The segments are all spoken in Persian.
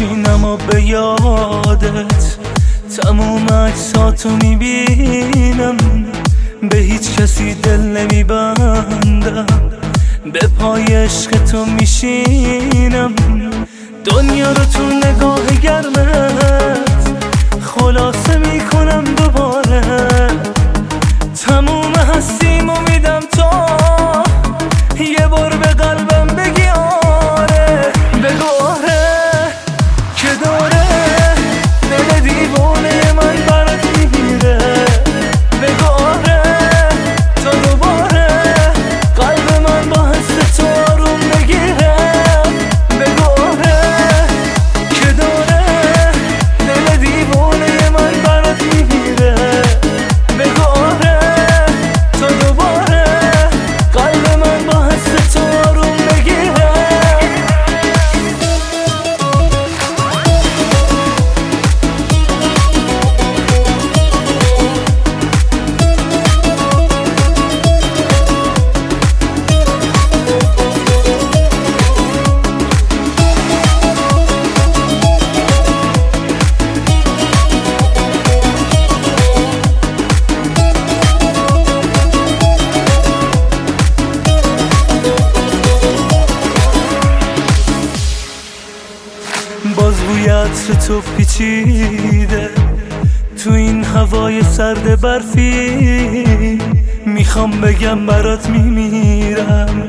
میشینم و به یادت تموم اجساتو می‌بینم. به هیچ کسی دل نمیبندم. به پای عشق تو میشینم. دنیا رو تو نگاه گرمت خلاصه می‌کنم. دو بوی عطر تو پیچیده؟ تو این هوای سرد برفی می‌خوام بگم برات میمیرم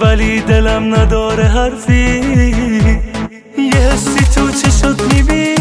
ولی دلم نداره حرفی. یه حسی تو چشات می‌بینم